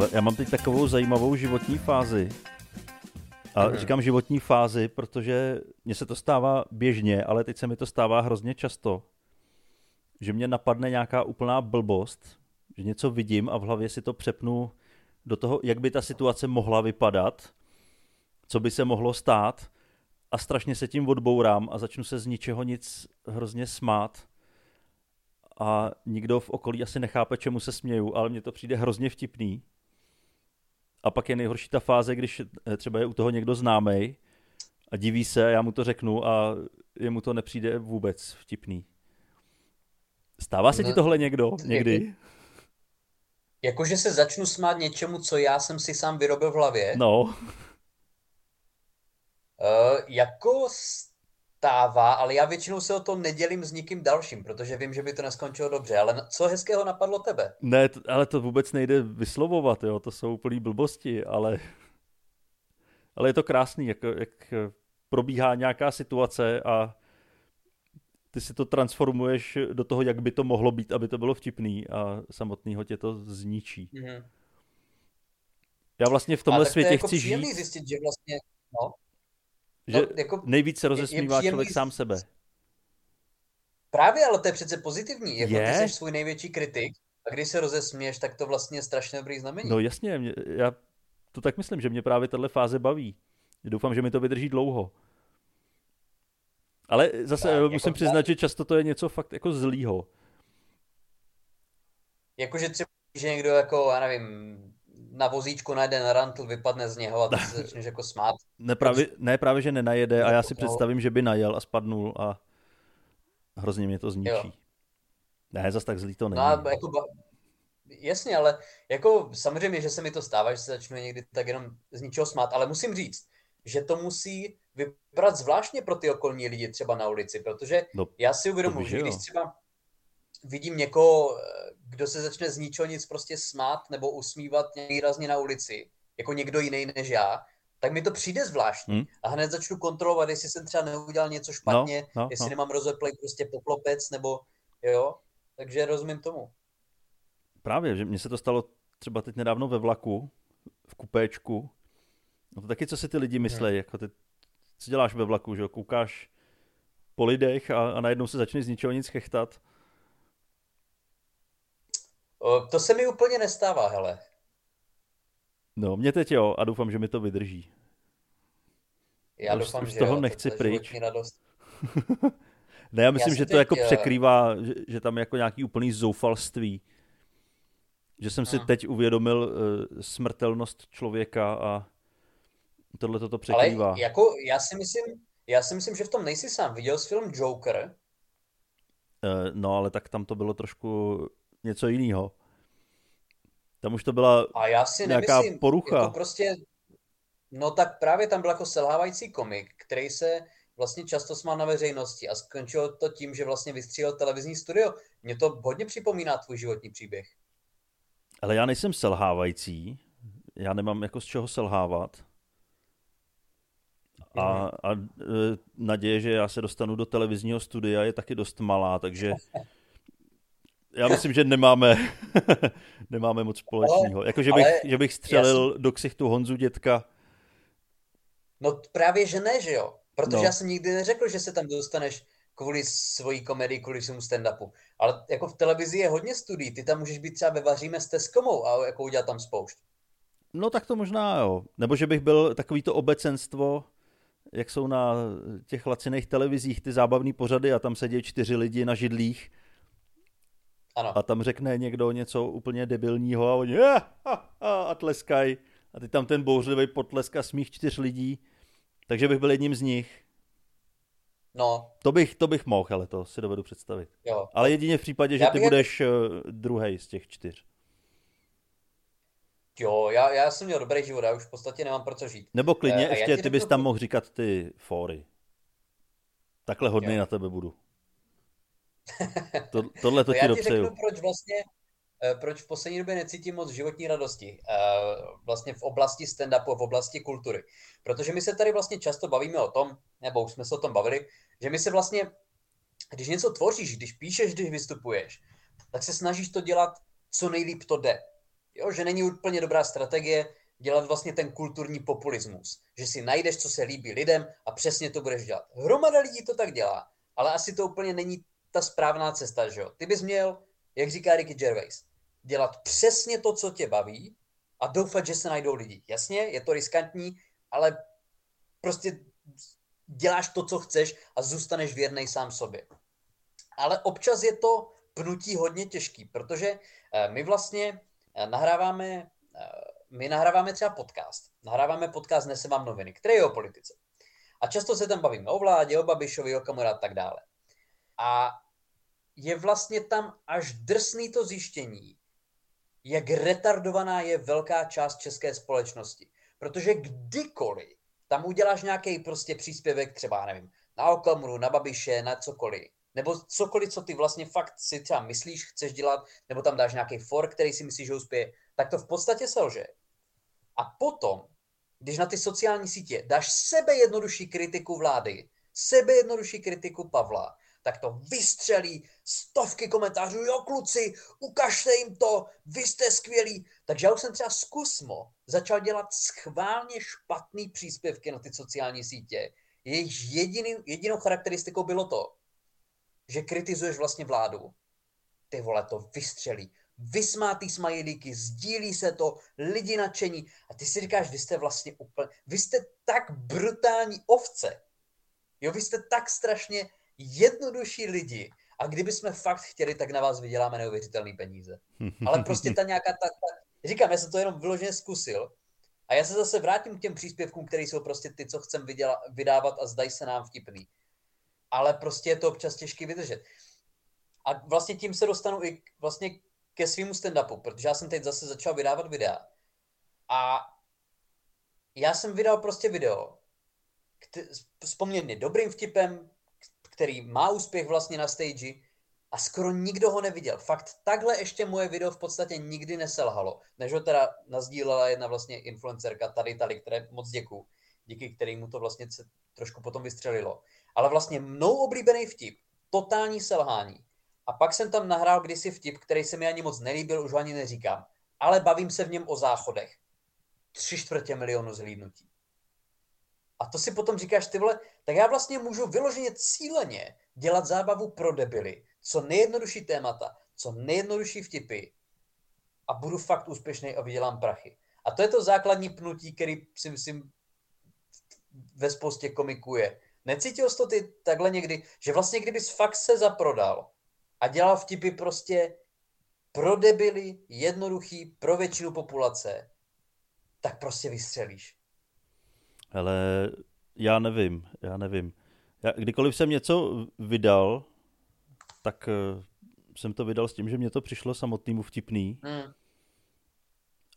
Ale já mám teď takovou zajímavou životní fázi. A hmm. říkám životní fázi, protože mně se to stává běžně, ale teď se mi to stává hrozně často, že mě napadne nějaká úplná blbost, že něco vidím a v hlavě si to přepnu do toho, jak by ta situace mohla vypadat, co by se mohlo stát a strašně se tím odbourám a začnu se z ničeho nic hrozně smát a nikdo v okolí asi nechápe, čemu se směju, ale mně to přijde hrozně vtipný. A pak je nejhorší ta fáze, když eh, třeba je u toho někdo známý a diví se, já mu to řeknu a jemu to nepřijde vůbec vtipný. Stává se no, ti tohle někdo někdy? Jako, jakože se začnu smát něčemu, co já jsem si sám vyrobil v hlavě? No. Uh, jako stává, ale já většinou se o to nedělím s nikým dalším, protože vím, že by to neskončilo dobře. Ale co hezkého napadlo tebe? Ne, ale to vůbec nejde vyslovovat, jo, to jsou úplný blbosti, ale, ale je to krásný, jak, jak probíhá nějaká situace a ty si to transformuješ do toho, jak by to mohlo být, aby to bylo vtipný a samotného tě to zničí. Mm-hmm. Já vlastně v tomhle světě jako chci žít. zjistit, že vlastně, no, že no, jako nejvíc se rozesmívá je, člověk sám sebe. Právě, ale to je přece pozitivní. Jako je? ty jsi svůj největší kritik a když se rozesměješ, tak to vlastně je strašně dobrý znamení. No jasně, mě, já to tak myslím, že mě právě tahle fáze baví. Doufám, že mi to vydrží dlouho. Ale zase tak, musím jako přiznat, že často to je něco fakt jako zlýho. Jakože třeba, že někdo jako, já nevím, na vozíčku najde na rantl, vypadne z něho a ty se začneš jako smát. Ne právě, ne právě, že nenajede a já si představím, že by najel a spadnul a hrozně mě to zničí. Jo. Ne, zas tak zlý to není. No jako, jasně, ale jako samozřejmě, že se mi to stává, že se začnu někdy tak jenom z ničeho smát, ale musím říct, že to musí vypadat zvláštně pro ty okolní lidi třeba na ulici, protože no, já si uvědomuji, že když třeba vidím někoho, kdo se začne z ničeho nic prostě smát nebo usmívat výrazně na ulici, jako někdo jiný než já, tak mi to přijde zvláštní. Hmm. A hned začnu kontrolovat, jestli jsem třeba neudělal něco špatně, no, no, jestli no. nemám rozeplej prostě poklopec, nebo jo, takže rozumím tomu. Právě, že mně se to stalo třeba teď nedávno ve vlaku, v kupéčku. No to taky, co si ty lidi myslí, hmm. jako ty, co děláš ve vlaku, že jo, koukáš po lidech a, a najednou se začne z ničeho nic chechtat. To se mi úplně nestává, hele. No, mě teď jo a doufám, že mi to vydrží. Já už, doufám, už že toho jo, nechci pryč. ne, já myslím, já že to jako teď... jako překrývá, že, že tam je jako nějaký úplný zoufalství. Že jsem si hmm. teď uvědomil uh, smrtelnost člověka a tohle to překrývá. Ale jako já si myslím, já si myslím, že v tom nejsi sám. Viděl jsi film Joker? Uh, no, ale tak tam to bylo trošku něco jiného. Tam už to byla A já si nějaká nemyslím, porucha. Jako prostě, no tak právě tam byl jako selhávající komik, který se vlastně často smál na veřejnosti a skončilo to tím, že vlastně vystřílel televizní studio. Mně to hodně připomíná tvůj životní příběh. Ale já nejsem selhávající, já nemám jako z čeho selhávat. A, a e, naděje, že já se dostanu do televizního studia je taky dost malá, takže já myslím, že nemáme, nemáme moc společného. Jako, že bych, že bych střelil jsem... do ksichtu Honzu dětka. No právě, že ne, že jo? Protože no. já jsem nikdy neřekl, že se tam dostaneš kvůli svojí komedii, kvůli svému stand-upu. Ale jako v televizi je hodně studií. Ty tam můžeš být třeba ve Vaříme s Teskomou a jako udělat tam spoušť. No tak to možná jo. Nebo že bych byl takový to obecenstvo, jak jsou na těch laciných televizích ty zábavné pořady a tam sedí čtyři lidi na židlích ano. A tam řekne někdo něco úplně debilního a oni a, a, a tleskají. A teď tam ten bouřlivý potlesk a smích čtyř lidí. Takže bych byl jedním z nich. No. To bych, to bych mohl, ale to si dovedu představit. Jo. Ale jedině v případě, že já ty budeš jak... Eh, druhý z těch čtyř. Jo, já, já jsem měl dobrý život, já už v podstatě nemám pro co žít. Nebo klidně, uh, ještě ty bys tam mohl říkat ty fóry. Takhle hodný jo. na tebe budu. To, tohle to ti já ti řeknu, proč vlastně, eh, proč v poslední době necítím moc životní radosti. Eh, vlastně v oblasti stand-upu, v oblasti kultury. Protože my se tady vlastně často bavíme o tom, nebo už jsme se o tom bavili, že my se vlastně, když něco tvoříš, když píšeš, když vystupuješ, tak se snažíš to dělat co nejlíp to jde. Jo, že není úplně dobrá strategie dělat vlastně ten kulturní populismus. Že si najdeš, co se líbí lidem a přesně to budeš dělat. Hromada lidí to tak dělá, ale asi to úplně není ta správná cesta, že jo. Ty bys měl, jak říká Ricky Gervais, dělat přesně to, co tě baví a doufat, že se najdou lidi. Jasně, je to riskantní, ale prostě děláš to, co chceš a zůstaneš věrnej sám sobě. Ale občas je to pnutí hodně těžký, protože eh, my vlastně eh, nahráváme, eh, my nahráváme třeba podcast. Nahráváme podcast Nese vám noviny, který je o politice. A často se tam bavíme o vládě, o Babišovi, o Kamura a tak dále. A je vlastně tam až drsný to zjištění, jak retardovaná je velká část české společnosti. Protože kdykoliv tam uděláš nějaký prostě příspěvek, třeba, nevím, na Okamuru, na Babiše, na cokoliv, nebo cokoliv, co ty vlastně fakt si třeba myslíš, chceš dělat, nebo tam dáš nějaký for, který si myslíš, že uspěje, tak to v podstatě selže. A potom, když na ty sociální sítě dáš sebe jednodušší kritiku vlády, sebe jednodušší kritiku Pavla, tak to vystřelí stovky komentářů, jo kluci, ukažte jim to, vy jste skvělí. Takže já už jsem třeba zkusmo začal dělat schválně špatný příspěvky na ty sociální sítě. Jejich jediný, jedinou charakteristikou bylo to, že kritizuješ vlastně vládu. Ty vole, to vystřelí. Vysmátý smajlíky, sdílí se to, lidi nadšení. A ty si říkáš, vy jste vlastně úplně, vy jste tak brutální ovce. Jo, vy jste tak strašně jednodušší lidi. A kdyby jsme fakt chtěli, tak na vás vyděláme neuvěřitelné peníze. Ale prostě ta nějaká, ta, ta, říkám, já jsem to jenom vyloženě zkusil. A já se zase vrátím k těm příspěvkům, které jsou prostě ty, co chcem vyděla, vydávat a zdají se nám vtipný. Ale prostě je to občas těžké vydržet. A vlastně tím se dostanu i vlastně ke svýmu stand-upu, protože já jsem teď zase začal vydávat videa. A já jsem vydal prostě video s poměrně dobrým vtipem, který má úspěch vlastně na stage a skoro nikdo ho neviděl. Fakt takhle ještě moje video v podstatě nikdy neselhalo. Než ho teda nazdílela jedna vlastně influencerka tady, tady, které moc děkuju, díky kterému to vlastně se trošku potom vystřelilo. Ale vlastně mnou oblíbený vtip, totální selhání. A pak jsem tam nahrál kdysi vtip, který se mi ani moc nelíbil, už ho ani neříkám. Ale bavím se v něm o záchodech. Tři čtvrtě milionu zhlídnutí. A to si potom říkáš, ty vole, tak já vlastně můžu vyloženě cíleně dělat zábavu pro debily, co nejjednodušší témata, co nejjednodušší vtipy a budu fakt úspěšný a vydělám prachy. A to je to základní pnutí, který si myslím ve spoustě komiků je. Necítil jsi to ty takhle někdy, že vlastně kdybys fakt se zaprodal a dělal vtipy prostě pro debily, jednoduchý, pro většinu populace, tak prostě vystřelíš. Ale já nevím, já nevím. Já, kdykoliv jsem něco vydal, tak uh, jsem to vydal s tím, že mě to přišlo samotnému vtipný. Hmm.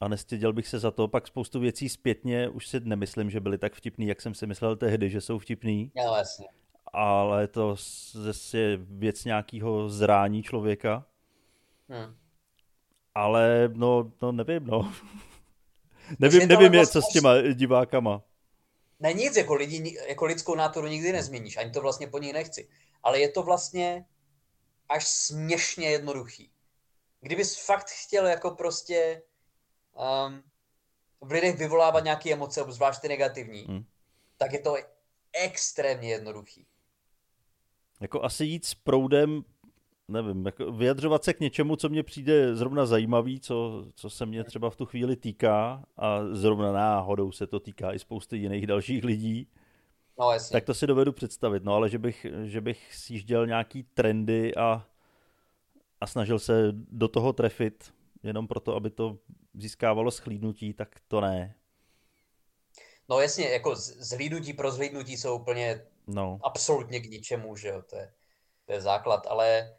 A nestěděl bych se za to. Pak spoustu věcí zpětně už si nemyslím, že byly tak vtipný, jak jsem si myslel tehdy, že jsou vtipný. No, jasně. Ale to je věc nějakého zrání člověka. Hmm. Ale no, no nevím, no. nevím, nevím, je, co s těma divákama ne nic, jako, lidi, jako lidskou náturu nikdy nezměníš, ani to vlastně po ní nechci. Ale je to vlastně až směšně jednoduchý. Kdybys fakt chtěl jako prostě um, v lidech vyvolávat nějaké emoce, zvlášť ty negativní, hmm. tak je to extrémně jednoduchý. Jako asi jít s proudem nevím, jako vyjadřovat se k něčemu, co mě přijde zrovna zajímavý, co, co se mě třeba v tu chvíli týká a zrovna náhodou se to týká i spousty jiných dalších lidí, no, jasně. tak to si dovedu představit. No ale že bych, že bych sjížděl nějaký trendy a, a snažil se do toho trefit jenom proto, aby to získávalo schlídnutí, tak to ne. No jasně, jako zhlídnutí pro zhlídnutí jsou úplně no. absolutně k ničemu, že jo, to je, to je základ, ale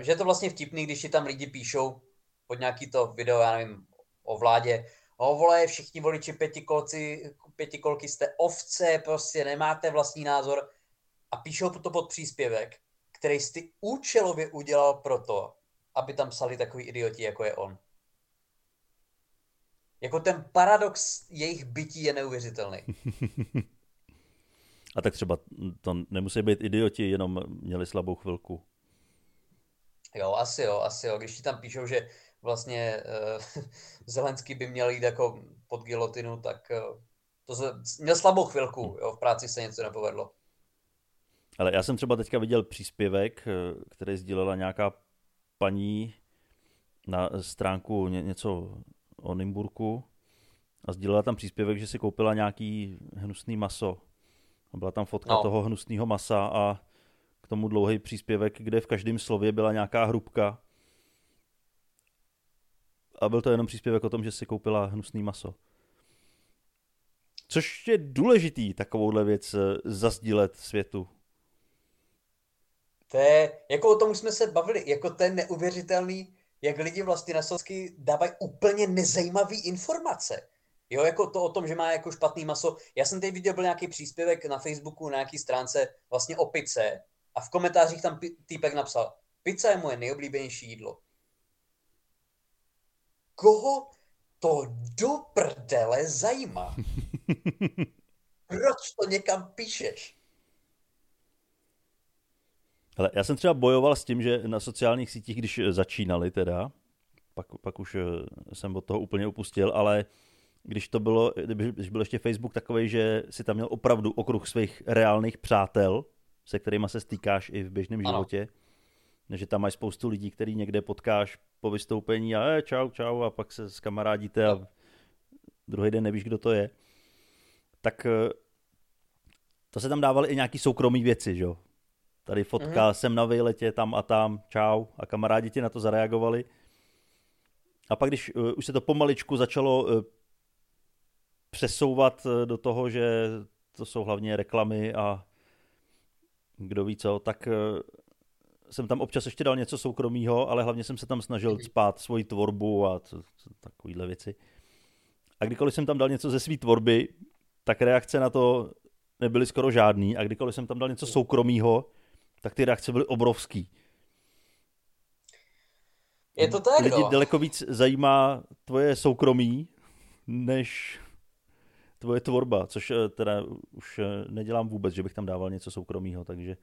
že je to vlastně vtipný, když si tam lidi píšou pod nějaký to video, já nevím, o vládě, o vole, všichni voliči pětikolci, pětikolky jste ovce, prostě nemáte vlastní názor a píšou to pod příspěvek, který jsi účelově udělal proto, aby tam psali takový idioti, jako je on. Jako ten paradox jejich bytí je neuvěřitelný. A tak třeba to nemusí být idioti, jenom měli slabou chvilku. Jo, asi jo, asi jo. Když ti tam píšou, že vlastně uh, Zelenský by měl jít jako pod gilotinu, tak uh, to se, měl slabou chvilku, hm. jo, v práci se něco nepovedlo. Ale já jsem třeba teďka viděl příspěvek, který sdílela nějaká paní na stránku ně, něco o Nymburku a sdílela tam příspěvek, že si koupila nějaký hnusný maso. A byla tam fotka no. toho hnusného masa a k tomu dlouhý příspěvek, kde v každém slově byla nějaká hrubka. A byl to jenom příspěvek o tom, že si koupila hnusný maso. Což je důležitý takovouhle věc eh, zazdílet světu. To je, jako o tom jsme se bavili, jako ten neuvěřitelný, jak lidi vlastně na Sosky dávají úplně nezajímavé informace. Jo, jako to o tom, že má jako špatný maso. Já jsem teď viděl byl nějaký příspěvek na Facebooku na nějaký stránce vlastně o pice a v komentářích tam týpek napsal, pizza je moje nejoblíbenější jídlo. Koho to do prdele zajímá? Proč to někam píšeš? Ale já jsem třeba bojoval s tím, že na sociálních sítích, když začínali teda, pak, pak už eh, jsem od toho úplně upustil, ale když to bylo, když byl ještě Facebook takový, že si tam měl opravdu okruh svých reálných přátel, se kterými se stýkáš i v běžném ano. životě, že tam máš spoustu lidí, který někde potkáš po vystoupení a je, čau, čau a pak se s kamarádíte a druhý den nevíš, kdo to je, tak eh, to se tam dávaly i nějaký soukromý věci, že jo? Tady fotka, mm-hmm. jsem na výletě, tam a tam, čau. A kamarádi ti na to zareagovali. A pak, když uh, už se to pomaličku začalo uh, přesouvat uh, do toho, že to jsou hlavně reklamy a kdo ví co, tak uh, jsem tam občas ještě dal něco soukromého, ale hlavně jsem se tam snažil mhm. spát svoji tvorbu a to, to, takovýhle věci. A kdykoliv jsem tam dal něco ze své tvorby, tak reakce na to nebyly skoro žádný. A kdykoliv jsem tam dal něco soukromého, tak ty reakce byly obrovský. Je to tak, Lidi no. daleko víc zajímá tvoje soukromí, než tvoje tvorba, což eh, teda už eh, nedělám vůbec, že bych tam dával něco soukromého, takže...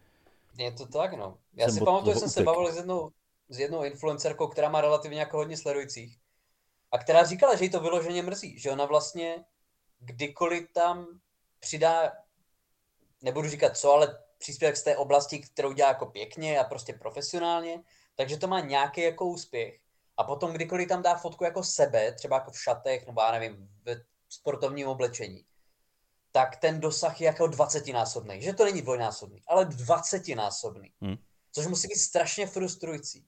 Je to tak, no. Já si pamatuju, že jsem se bavil s jednou, s jednou influencerkou, která má relativně jako hodně sledujících a která říkala, že jí to vyloženě mrzí, že ona vlastně kdykoliv tam přidá, nebudu říkat co, ale příspěvek z té oblasti, kterou dělá jako pěkně a prostě profesionálně, takže to má nějaký jako úspěch. A potom kdykoliv tam dá fotku jako sebe, třeba jako v šatech, nebo já nevím, v sportovním oblečení, tak ten dosah je jako 20-násobný. Že to není dvojnásobný, ale 20-násobný. Hmm. Což musí být strašně frustrující.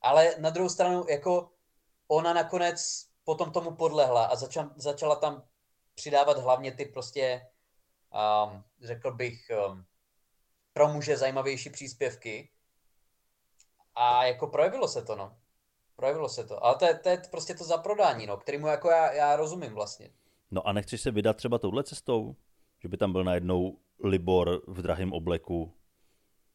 Ale na druhou stranu, jako ona nakonec potom tomu podlehla a začala, začala tam přidávat hlavně ty prostě, um, řekl bych, um, pro muže zajímavější příspěvky. A jako projevilo se to, no. Projevilo se to. Ale to je, to je prostě to zaprodání, no, kterýmu jako já, já rozumím vlastně. No a nechceš se vydat třeba touhle cestou? Že by tam byl najednou Libor v drahém obleku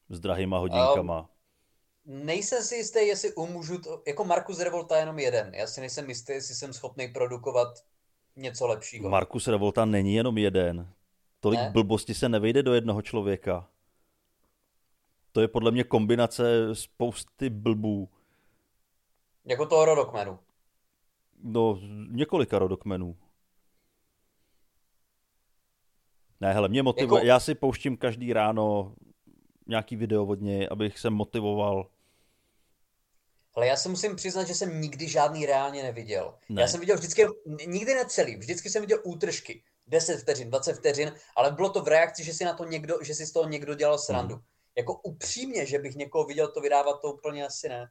s drahýma hodinkama. Um, nejsem si jistý, jestli umůžu to, jako Markus Revolta je jenom jeden. Já si nejsem jistý, jestli jsem schopný produkovat něco lepšího. Markus Revolta není jenom jeden. Tolik ne? blbosti se nevejde do jednoho člověka to je podle mě kombinace spousty blbů. Jako toho rodokmenu. No, několika rodokmenů. Ne, hele, mě motivuje. Jako... Já si pouštím každý ráno nějaký video od něj, abych se motivoval. Ale já se musím přiznat, že jsem nikdy žádný reálně neviděl. Ne. Já jsem viděl vždycky, nikdy necelý, vždycky jsem viděl útržky. 10 vteřin, 20 vteřin, ale bylo to v reakci, že si na to někdo, že si z toho někdo dělal srandu. Hmm jako upřímně, že bych někoho viděl to vydávat, to úplně asi ne.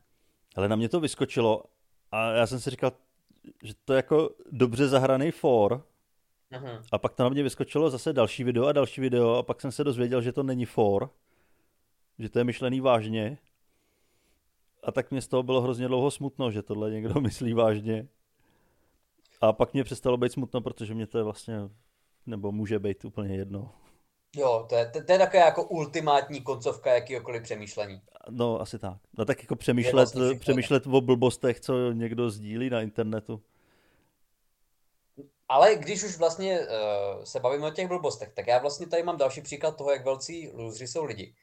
Ale na mě to vyskočilo a já jsem si říkal, že to je jako dobře zahraný for. Uh-huh. A pak to na mě vyskočilo zase další video a další video a pak jsem se dozvěděl, že to není for, že to je myšlený vážně. A tak mě z toho bylo hrozně dlouho smutno, že tohle někdo myslí vážně. A pak mě přestalo být smutno, protože mě to je vlastně, nebo může být úplně jedno. Jo, to je, to, to je taková jako ultimátní koncovka jakýkoliv přemýšlení. No, asi tak. No tak jako přemýšlet, vlastně přemýšlet o blbostech, co někdo sdílí na internetu. Ale když už vlastně uh, se bavíme o těch blbostech, tak já vlastně tady mám další příklad toho, jak velcí lůzři jsou lidi.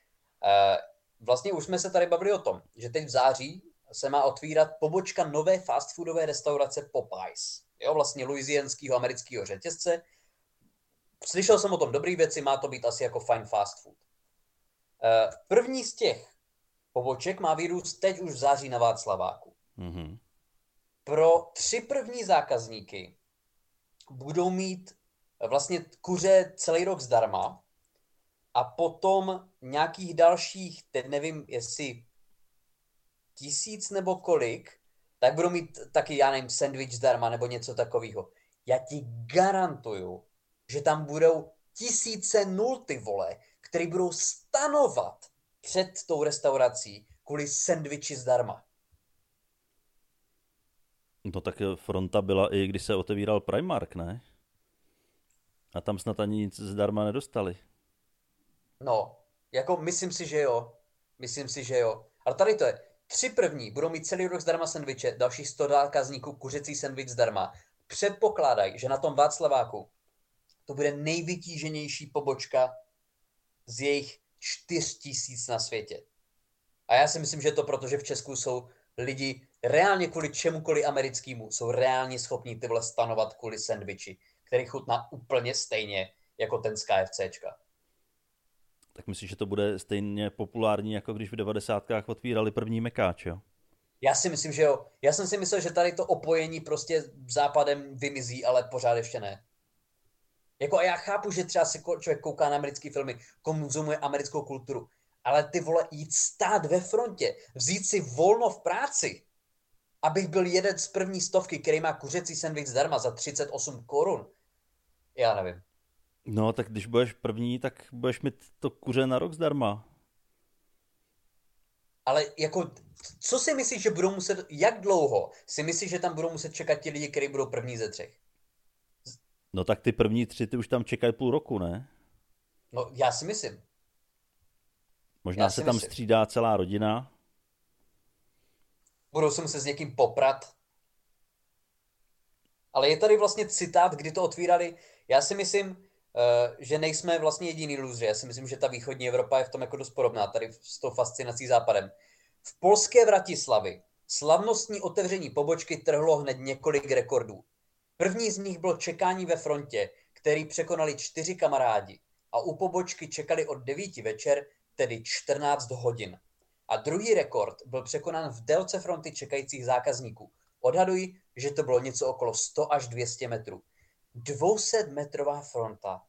Uh, vlastně už jsme se tady bavili o tom, že teď v září se má otvírat pobočka nové fast foodové restaurace Popeyes. Jo, vlastně louisianského amerického řetězce. Slyšel jsem o tom dobrý věci, má to být asi jako fine fast food. Eh, první z těch poboček má vyrůst teď už v září na Václaváku. Mm-hmm. Pro tři první zákazníky budou mít vlastně kuře celý rok zdarma a potom nějakých dalších, teď nevím, jestli tisíc nebo kolik, tak budou mít taky, já nevím, sandwich zdarma nebo něco takového. Já ti garantuju, že tam budou tisíce nulty, vole, který budou stanovat před tou restaurací kvůli sandwichi zdarma. No tak fronta byla i když se otevíral Primark, ne? A tam snad ani nic zdarma nedostali. No, jako myslím si, že jo. Myslím si, že jo. Ale tady to je. Tři první budou mít celý rok zdarma sendviče, další 100 zákazníků kuřecí sendvič zdarma. Předpokládají, že na tom Václaváku to bude nejvytíženější pobočka z jejich 4 tisíc na světě. A já si myslím, že to proto, že v Česku jsou lidi reálně kvůli čemukoliv americkému, jsou reálně schopní tyhle stanovat kvůli sendviči, který chutná úplně stejně jako ten z KFCčka. Tak myslíš, že to bude stejně populární, jako když v 90. otvírali první mekáč, jo? Já si myslím, že jo. Já jsem si myslel, že tady to opojení prostě západem vymizí, ale pořád ještě ne. Jako a já chápu, že třeba se člověk kouká na americké filmy, konzumuje americkou kulturu, ale ty vole jít stát ve frontě, vzít si volno v práci, abych byl jeden z první stovky, který má kuřecí sandwich zdarma za 38 korun. Já nevím. No, tak když budeš první, tak budeš mít to kuře na rok zdarma. Ale jako, co si myslíš, že budou muset, jak dlouho si myslíš, že tam budou muset čekat ti lidi, kteří budou první ze třech? No tak ty první tři, ty už tam čekají půl roku, ne? No, já si myslím. Možná se tam myslím. střídá celá rodina. Budou se muset s někým poprat. Ale je tady vlastně citát, kdy to otvírali. Já si myslím, Eh, že nejsme vlastně jediný lůzři. Já si myslím, že ta východní Evropa je v tom jako dost podobná, tady s tou fascinací západem. V polské Vratislavi slavnostní otevření pobočky trhlo hned několik rekordů. První z nich bylo čekání ve frontě, který překonali čtyři kamarádi a u pobočky čekali od 9 večer, tedy 14 hodin. A druhý rekord byl překonán v délce fronty čekajících zákazníků. Odhaduji, že to bylo něco okolo 100 až 200 metrů. 200-metrová fronta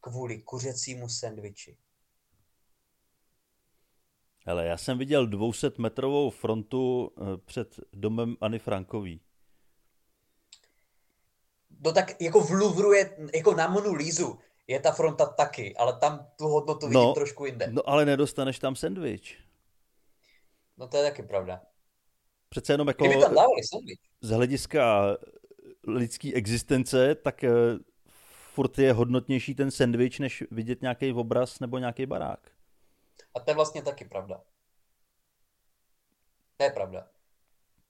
kvůli kuřecímu sendviči. Ale já jsem viděl 200-metrovou frontu eh, před domem Ani Frankový. No tak jako v Louvru je, jako na Monu Lízu je ta fronta taky, ale tam tu hodnotu vidím no, trošku jinde. No ale nedostaneš tam sendvič. No to je taky pravda. Přece jenom jako... Kdyby tam dávali sandwich. Z hlediska lidské existence, tak eh, furt je hodnotnější ten sandwich, než vidět nějaký obraz nebo nějaký barák. A to je vlastně taky pravda. To je pravda.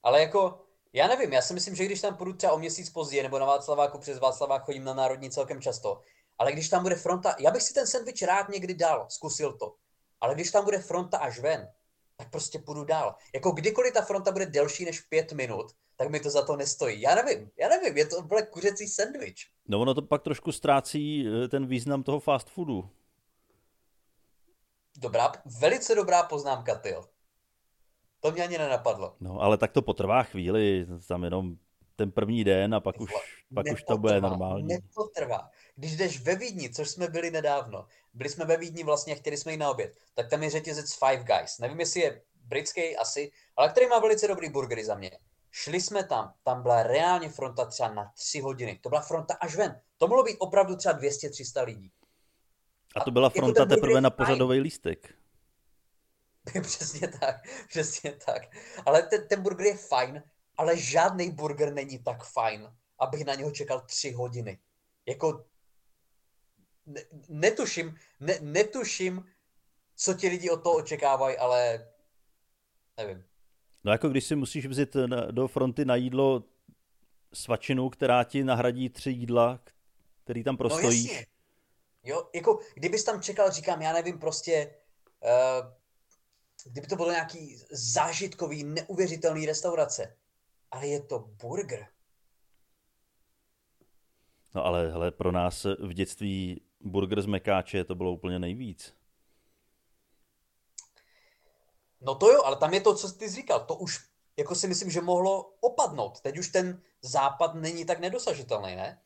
Ale jako, já nevím, já si myslím, že když tam půjdu třeba o měsíc později, nebo na Václaváku přes Václavák chodím na Národní celkem často, ale když tam bude fronta, já bych si ten sandwich rád někdy dal, zkusil to. Ale když tam bude fronta až ven, tak prostě půjdu dál. Jako kdykoliv ta fronta bude delší než pět minut, tak mi to za to nestojí. Já nevím, já nevím, je to byl kuřecí sandwich. No ono to pak trošku ztrácí eh, ten význam toho fast foodu. Dobrá, velice dobrá poznámka, Tyl. To mě ani nenapadlo. No, ale tak to potrvá chvíli, tam jenom ten první den a pak už, pak už to bude normální. Nepotrvá. Když jdeš ve Vídni, což jsme byli nedávno, byli jsme ve Vídni vlastně, chtěli jsme jít na oběd, tak tam je řetězec Five Guys. Nevím, jestli je britský asi, ale který má velice dobrý burgery za mě. Šli jsme tam, tam byla reálně fronta třeba na tři hodiny. To byla fronta až ven. To mohlo být opravdu třeba 200-300 lidí. A to byla jako fronta jako teprve na pořadový lístek. přesně tak, přesně tak. Ale ten, ten burger je fajn, ale žádný burger není tak fajn, abych na něho čekal tři hodiny. Jako ne, netuším, ne, netuším, co ti lidi od toho očekávají, ale nevím. No jako když si musíš vzít do fronty na jídlo svačinu, která ti nahradí tři jídla, který tam prostojí. No Jo, jako kdybys tam čekal, říkám, já nevím, prostě uh, kdyby to bylo nějaký zážitkový, neuvěřitelný restaurace. Ale je to burger. No ale hele, pro nás v dětství burger z mekáče to bylo úplně nejvíc. No to jo, ale tam je to, co jsi říkal, to už jako si myslím, že mohlo opadnout. Teď už ten západ není tak nedosažitelný, ne?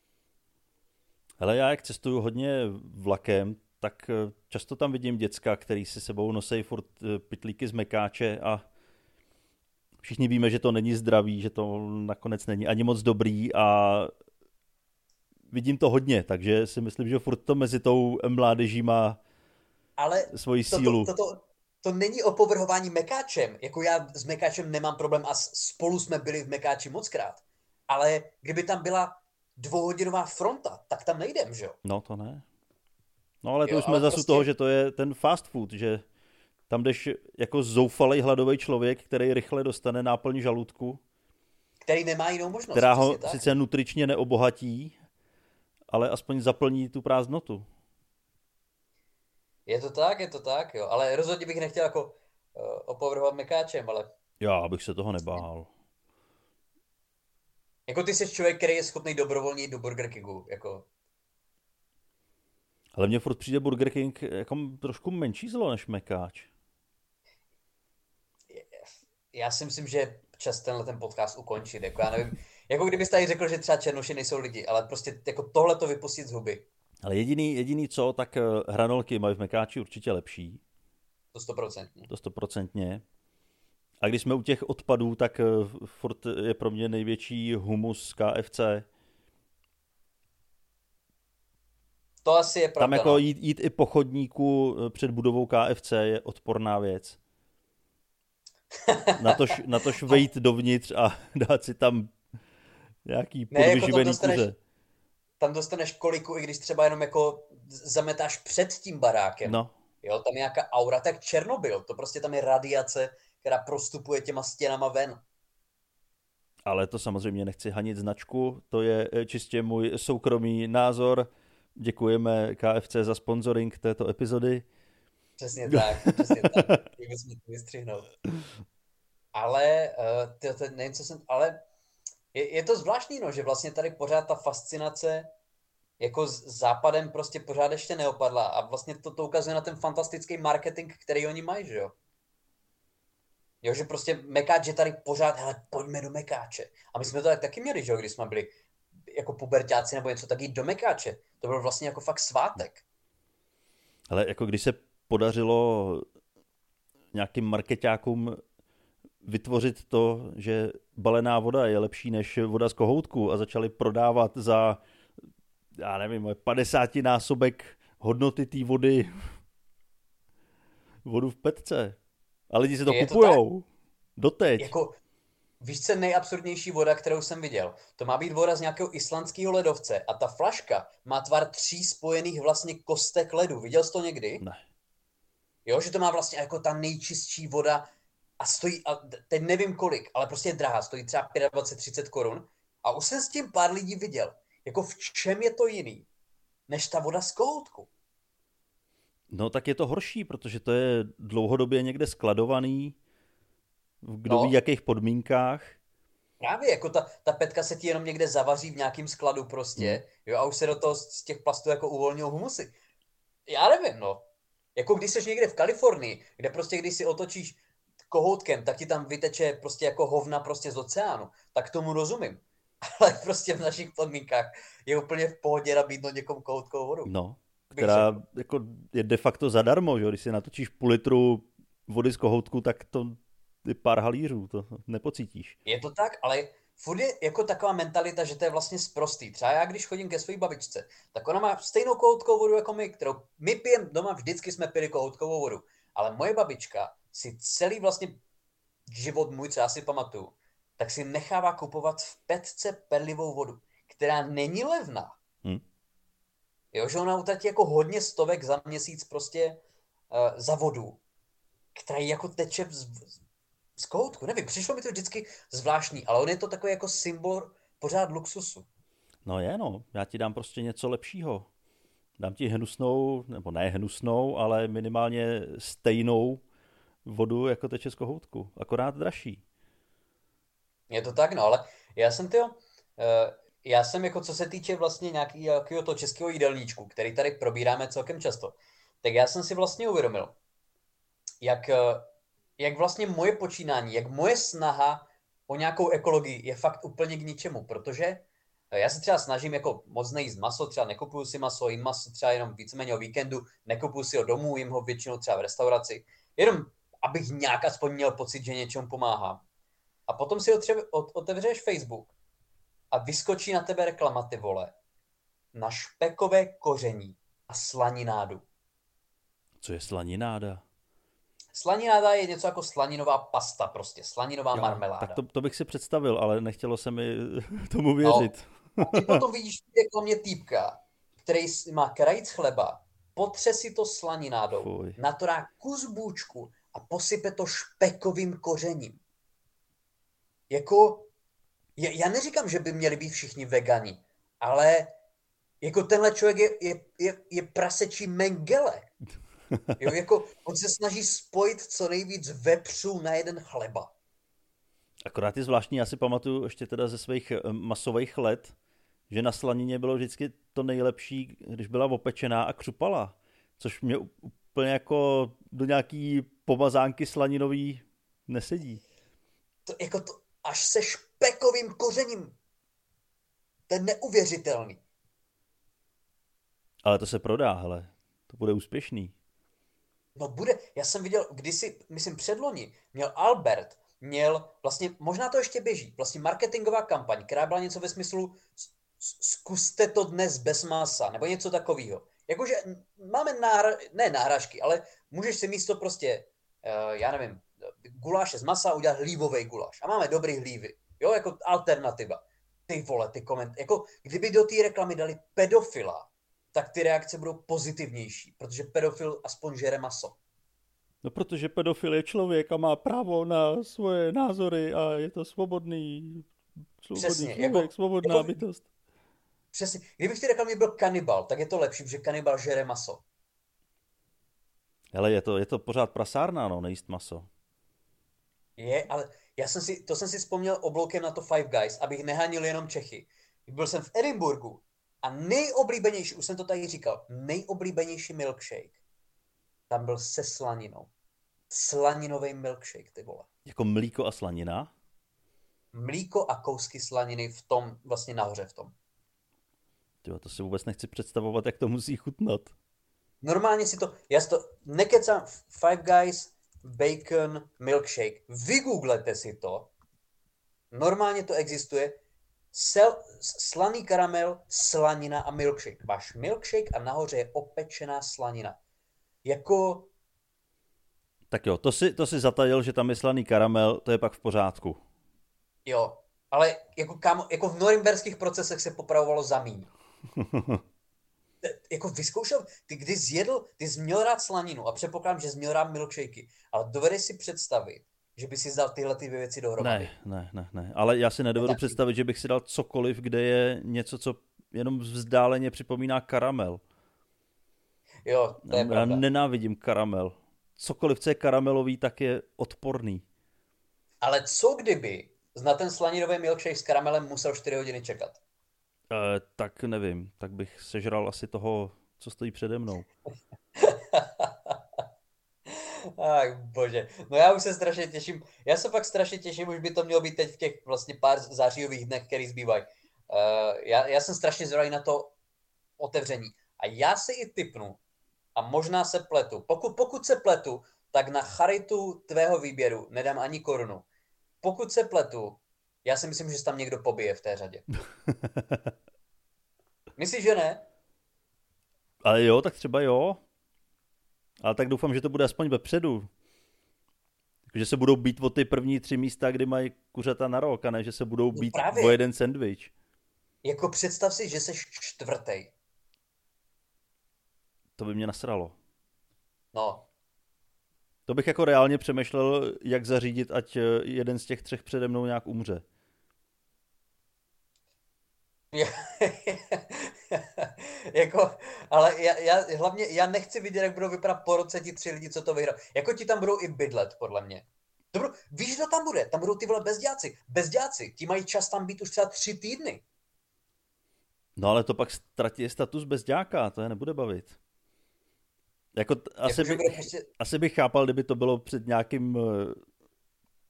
Hele, já jak cestuju hodně vlakem, tak eh, často tam vidím děcka, který si sebou nosí furt eh, pitlíky z mekáče a všichni víme, že to není zdravý, že to nakonec není ani moc dobrý a vidím to hodně, takže si myslím, že furt to mezi tou mládeží má Ale svoji to, sílu. To, to, to, to není opovrhování mekáčem. Jako já s mekáčem nemám problém a spolu jsme byli v mekáči mockrát. Ale kdyby tam byla dvouhodinová fronta, tak tam nejdem, že jo? No to ne. No ale to jo, už jsme zase prostě... toho, že to je ten fast food, že tam jdeš jako zoufalý hladový člověk, který rychle dostane náplň žaludku. Který nemá jinou možnost. Která ho tak. sice nutričně neobohatí, ale aspoň zaplní tu prázdnotu. Je to tak, je to tak, jo. Ale rozhodně bych nechtěl jako uh, opovrhovat mekáčem, ale... Já bych se toho nebál. Jako ty jsi člověk, který je schopný dobrovolně do Burger Kingu, jako... Ale mně furt přijde Burger King jako trošku menší zlo než mekáč. Já si myslím, že čas tenhle ten podcast ukončit, jako já nevím, jako kdybyste tady řekl, že třeba černoši nejsou lidi, ale prostě jako tohle to vypustit z huby. Ale jediný, jediný co, tak eh, hranolky mají v Mekáči určitě lepší. To stoprocentně. To stoprocentně. A když jsme u těch odpadů, tak eh, furt je pro mě největší humus KFC. To asi je pravda. Tam jako no. jít, jít i po chodníku eh, před budovou KFC je odporná věc. natož, natož vejít dovnitř a dát si tam nějaký ne, podvyživený jako dostaneš, kuře tam dostaneš koliku, i když třeba jenom jako zametáš před tím barákem. No. Jo, tam je nějaká aura, tak Černobyl, to prostě tam je radiace, která prostupuje těma stěnama ven. Ale to samozřejmě nechci hanit značku, to je eh, čistě můj soukromý názor. Děkujeme KFC za sponsoring této epizody. Přesně tak, přesně tak. To vystřihnout. Ale, uh, to, to, nevím, co jsem, ale je, je to zvláštní, no, že vlastně tady pořád ta fascinace jako s západem prostě pořád ještě neopadla a vlastně to, to ukazuje na ten fantastický marketing, který oni mají, že jo. Jo, že prostě Mekáč je tady pořád, hele, pojďme do Mekáče. A my jsme to tak taky měli, že jo, když jsme byli jako pubertáci nebo něco, tak jít do Mekáče. To byl vlastně jako fakt svátek. Ale jako když se podařilo nějakým marketákům vytvořit to, že balená voda je lepší než voda z kohoutku a začali prodávat za, já nevím, 50 násobek hodnoty té vody vodu v petce. A lidi si to je kupujou. To Doteď. Jako, víš, co nejabsurdnější voda, kterou jsem viděl? To má být voda z nějakého islandského ledovce a ta flaška má tvar tří spojených vlastně kostek ledu. Viděl jsi to někdy? Ne. Jo, že to má vlastně jako ta nejčistší voda a stojí, a teď nevím kolik, ale prostě je drahá, stojí třeba 25-30 korun a už jsem s tím pár lidí viděl. Jako v čem je to jiný, než ta voda z kohoutku? No tak je to horší, protože to je dlouhodobě někde skladovaný, v kdo no. ví jakých podmínkách. Právě, jako ta, ta petka se ti jenom někde zavaří v nějakém skladu prostě, hmm. jo, a už se do toho z těch plastů jako uvolňují humusy. Já nevím, no. Jako když jsi někde v Kalifornii, kde prostě když si otočíš kohoutkem, tak ti tam vyteče prostě jako hovna prostě z oceánu. Tak tomu rozumím. Ale prostě v našich podmínkách je úplně v pohodě nabídnout někomu kohoutkovou vodu. No, která jako je de facto zadarmo, že? když si natočíš půl litru vody z kohoutku, tak to je pár halířů, to nepocítíš. Je to tak, ale furt je jako taková mentalita, že to je vlastně sprostý. Třeba já, když chodím ke své babičce, tak ona má stejnou kohoutkovou vodu jako my, kterou my pijeme doma, vždycky jsme pili kohoutkovou vodu. Ale moje babička si celý vlastně život můj, co já si pamatuju, tak si nechává kupovat v petce perlivou vodu, která není levná. Hmm. Jo, že ona utratí jako hodně stovek za měsíc prostě uh, za vodu, která jako teče z, z koutku. Nevím, přišlo mi to vždycky zvláštní, ale on je to takový jako symbol pořád luxusu. No je, no. Já ti dám prostě něco lepšího. Dám ti hnusnou, nebo ne hnusnou, ale minimálně stejnou vodu jako teče z kohoutku, akorát dražší. Je to tak, no, ale já jsem ty, uh, já jsem jako co se týče vlastně nějakého to českého jídelníčku, který tady probíráme celkem často, tak já jsem si vlastně uvědomil, jak, eh, jak vlastně moje počínání, jak moje snaha o nějakou ekologii je fakt úplně k ničemu, protože eh, já se třeba snažím jako moc nejíst maso, třeba nekupuju si maso, jim maso třeba jenom víceméně o víkendu, nekupuju si ho domů, jim ho většinou třeba v restauraci, jenom abych nějak aspoň měl pocit, že něčemu pomáhám. A potom si otře- otevřeš Facebook a vyskočí na tebe reklama, ty vole, na špekové koření a slaninádu. Co je slanináda? Slanináda je něco jako slaninová pasta, prostě slaninová jo, marmeláda. Tak to, to bych si představil, ale nechtělo se mi tomu věřit. No, ty potom vidíš mě týpka, který má krajíc chleba, potře si to slaninádou, natorá kus bůčku a posype to špekovým kořením. Jako, já neříkám, že by měli být všichni vegani, ale jako tenhle člověk je, je, je, je prasečí mengele. Jo, jako on se snaží spojit co nejvíc vepřů na jeden chleba. Akorát je zvláštní, já si pamatuju ještě teda ze svých eh, masových let, že na slanině bylo vždycky to nejlepší, když byla opečená a křupala. Což mě úplně jako do nějaký pomazánky slaninový nesedí. To, jako to, až se špekovým kořením. To je neuvěřitelný. Ale to se prodá, hele. To bude úspěšný. No bude, já jsem viděl kdysi, myslím předloni, měl Albert, měl vlastně, možná to ještě běží, vlastně marketingová kampaň, která byla něco ve smyslu zkuste to dnes bez masa, nebo něco takového. Jakože máme náhra, ne náhražky, ale můžeš si místo prostě, uh, já nevím, guláše z masa udělat hlívový guláš. A máme dobrý hlívy. Jo, jako alternativa. Ty vole, ty koment, jako kdyby do té reklamy dali pedofila, tak ty reakce budou pozitivnější, protože pedofil aspoň žere maso. No protože pedofil je člověk a má právo na svoje názory a je to svobodný, svobodný Přesně, člověk, jako, svobodná jako, bytost. Přesně. Kdyby v té reklamě byl kanibal, tak je to lepší, protože kanibal žere maso. Ale je to, je to pořád prasárna, no, nejíst maso. Je, ale já jsem si, to jsem si vzpomněl obloukem na to Five Guys, abych nehanil jenom Čechy. Byl jsem v Edinburgu a nejoblíbenější, už jsem to tady říkal, nejoblíbenější milkshake tam byl se slaninou. Slaninový milkshake, ty vole. Jako mlíko a slanina? Mlíko a kousky slaniny v tom, vlastně nahoře v tom. Tyjo, to si vůbec nechci představovat, jak to musí chutnat. Normálně si to, já si to nekecám, Five Guys, bacon, milkshake. Vygooglete si to. Normálně to existuje. Sel, slaný karamel, slanina a milkshake. Máš milkshake a nahoře je opečená slanina. Jako... Tak jo, to si, to si zatajil, že tam je slaný karamel, to je pak v pořádku. Jo, ale jako, kam, jako v norimberských procesech se popravovalo za míň. jako vyzkoušel, ty kdy zjedl, ty jsi měl rád slaninu a předpokládám, že jsi měl rád milkshakey, ale dovedeš si představit, že by si dal tyhle ty věci dohromady. Ne, ne, ne, ne. Ale já si nedovedu no, představit, že bych si dal cokoliv, kde je něco, co jenom vzdáleně připomíná karamel. Jo, to je já, pravda. Já nenávidím karamel. Cokoliv, co je karamelový, tak je odporný. Ale co kdyby na ten slaninový milkshake s karamelem musel 4 hodiny čekat? E, tak nevím, tak bych sežral asi toho, co stojí přede mnou. Ach bože, no já už se strašně těším, já se fakt strašně těším, už by to mělo být teď v těch vlastně pár zářijových dnech, který zbývají. Uh, já, já jsem strašně zvědavý na to otevření. A já si i typnu, a možná se pletu. Pokud, pokud se pletu, tak na charitu tvého výběru nedám ani korunu. Pokud se pletu, já si myslím, že se tam někdo pobije v té řadě. Myslíš, že ne? Ale jo, tak třeba jo. Ale tak doufám, že to bude aspoň vepředu. Že se budou být o ty první tři místa, kdy mají kuřata na rok, a ne, že se budou no být no o jeden sandwich. Jako představ si, že jsi čtvrtý to by mě nasralo. No. To bych jako reálně přemýšlel, jak zařídit, ať eh, jeden z těch třech přede mnou nějak umře. jako, ale já, já, hlavně já nechci vidět, jak budou vypadat po roce ti tři lidi, co to vyhrál. Jako ti tam budou i bydlet, podle mě. To budou, víš, kdo tam bude? Tam budou ty vole bezděáci. Bezděáci, ti mají čas tam být už třeba tři týdny. No ale to pak ztratí status bezděáka, to je nebude bavit. Jako, t- asi, by, prostě... asi bych chápal, kdyby to bylo před nějakým uh,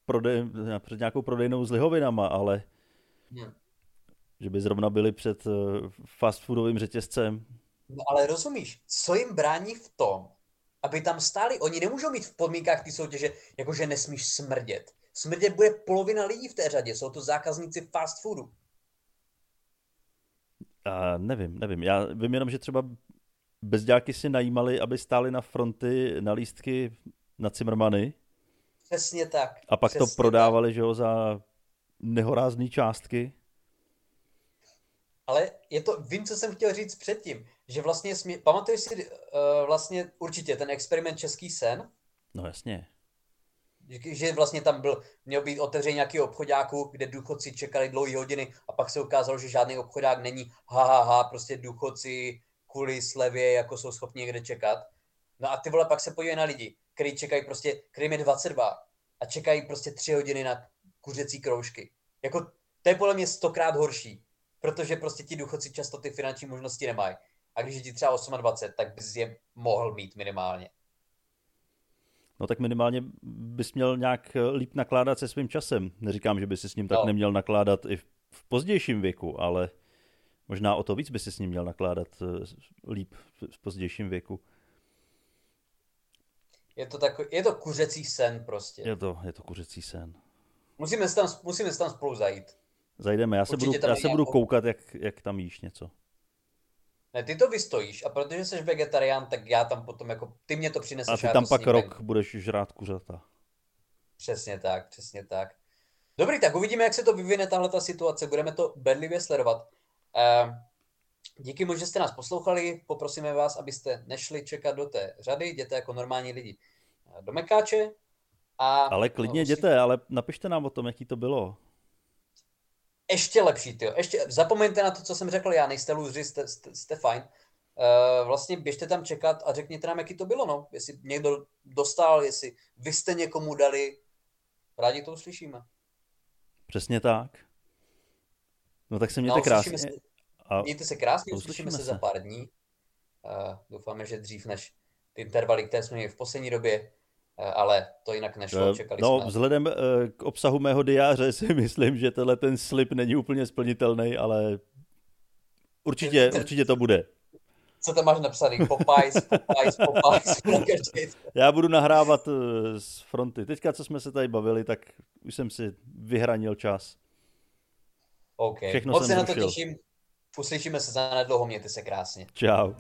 prodej, před nějakou prodejnou s lihovinama, ale hmm. Že by zrovna byli před uh, fast foodovým řetězcem. No ale rozumíš, co jim brání v tom, aby tam stáli? Oni nemůžou mít v podmínkách ty soutěže, jakože nesmíš smrdět. Smrdět bude polovina lidí v té řadě, jsou to zákazníci fast foodu. A nevím, nevím. Já vím jenom, že třeba bezďáky si najímali, aby stáli na fronty na lístky na Cimrmany. Přesně tak. A pak to prodávali, tak. že jo, za nehorázné částky. Ale je to, vím, co jsem chtěl říct předtím, že vlastně, smě, pamatuješ si uh, vlastně určitě ten experiment Český sen? No jasně. Že, že vlastně tam byl, měl být otevřený nějaký obchodáků, kde důchodci čekali dlouhé hodiny a pak se ukázalo, že žádný obchodák není, ha, ha, ha, prostě důchodci kvůli slevě jako jsou schopni někde čekat. No a ty vole pak se podívej na lidi, kteří čekají prostě, kterým je 22 a čekají prostě tři hodiny na kuřecí kroužky. Jako, to je podle mě stokrát horší, protože prostě ti důchodci často ty finanční možnosti nemají. A když je ti třeba 28, tak bys je mohl mít minimálně. No tak minimálně bys měl nějak líp nakládat se svým časem. Neříkám, že by si s ním tak no. neměl nakládat i v pozdějším věku, ale možná o to víc by si s ním měl nakládat eh, líp v pozdějším věku. Je to, takový, je to kuřecí sen prostě. Je to, je to kuřecí sen. Musíme se tam, musíme se tam spolu zajít. Zajdeme, já se budu, já se budu koukat, jak, jak tam jíš něco. Ne, ty to vystojíš a protože jsi vegetarián, tak já tam potom jako, ty mě to přineseš. A ty tam pak rok budeš žrát kuřata. Přesně tak, přesně tak. Dobrý, tak uvidíme, jak se to vyvine tahle ta situace, budeme to bedlivě sledovat. Uh, díky moc, že jste nás poslouchali, poprosíme vás, abyste nešli čekat do té řady, jděte jako normální lidi eh, do Mekáče. A, ale klidně no, jděte, ale napište nám o tom, jaký to bylo ještě lepší, ty. Ještě, zapomeňte na to, co jsem řekl já, nejste lůzři, jste, jste, jste fajn. Uh, vlastně běžte tam čekat a řekněte nám, jaký to bylo, no. Jestli někdo dostal, jestli vy jste někomu dali. Rádi to uslyšíme. Přesně tak. No tak se mějte no, krásně. Se, a mějte se krásně, uslyšíme, se, se za pár dní. Uh, doufáme, že dřív než ty intervaly, které jsme měli v poslední době, ale to jinak nešlo, eh, čekali no, jsme. vzhledem eh, k obsahu mého diáře si myslím, že tenhle ten slib není úplně splnitelný, ale určitě, určitě to bude. Co tam máš napsaný? Popeyes, Popeyes, Popeyes. Já budu nahrávat z fronty. Teďka, co jsme se tady bavili, tak už jsem si vyhranil čas. OK. Všechno Moc se na to těším. Uslyšíme se za nedlouho, mějte se krásně. Ciao.